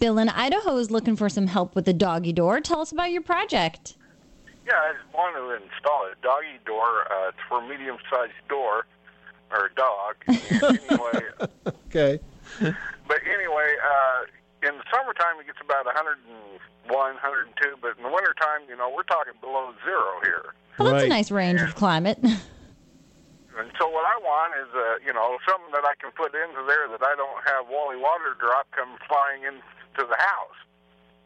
Bill in Idaho is looking for some help with the doggy door. Tell us about your project. Yeah, I just wanted to install a doggy door. Uh, it's for a medium-sized door or a dog. anyway, okay. but anyway, uh, in the summertime it gets about 101, 102, but in the wintertime, you know, we're talking below zero here. Well, that's Right. a nice range of climate. What I want is, uh, you know, something that I can put into there that I don't have Wally water drop come flying into the house.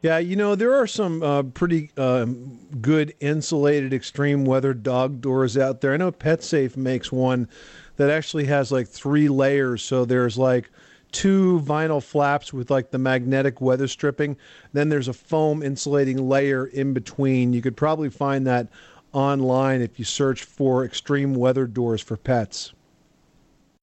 Yeah, you know there are some uh, pretty um, good insulated extreme weather dog doors out there. I know PetSafe makes one that actually has like three layers. So there's like two vinyl flaps with like the magnetic weather stripping. Then there's a foam insulating layer in between. You could probably find that online if you search for extreme weather doors for pets.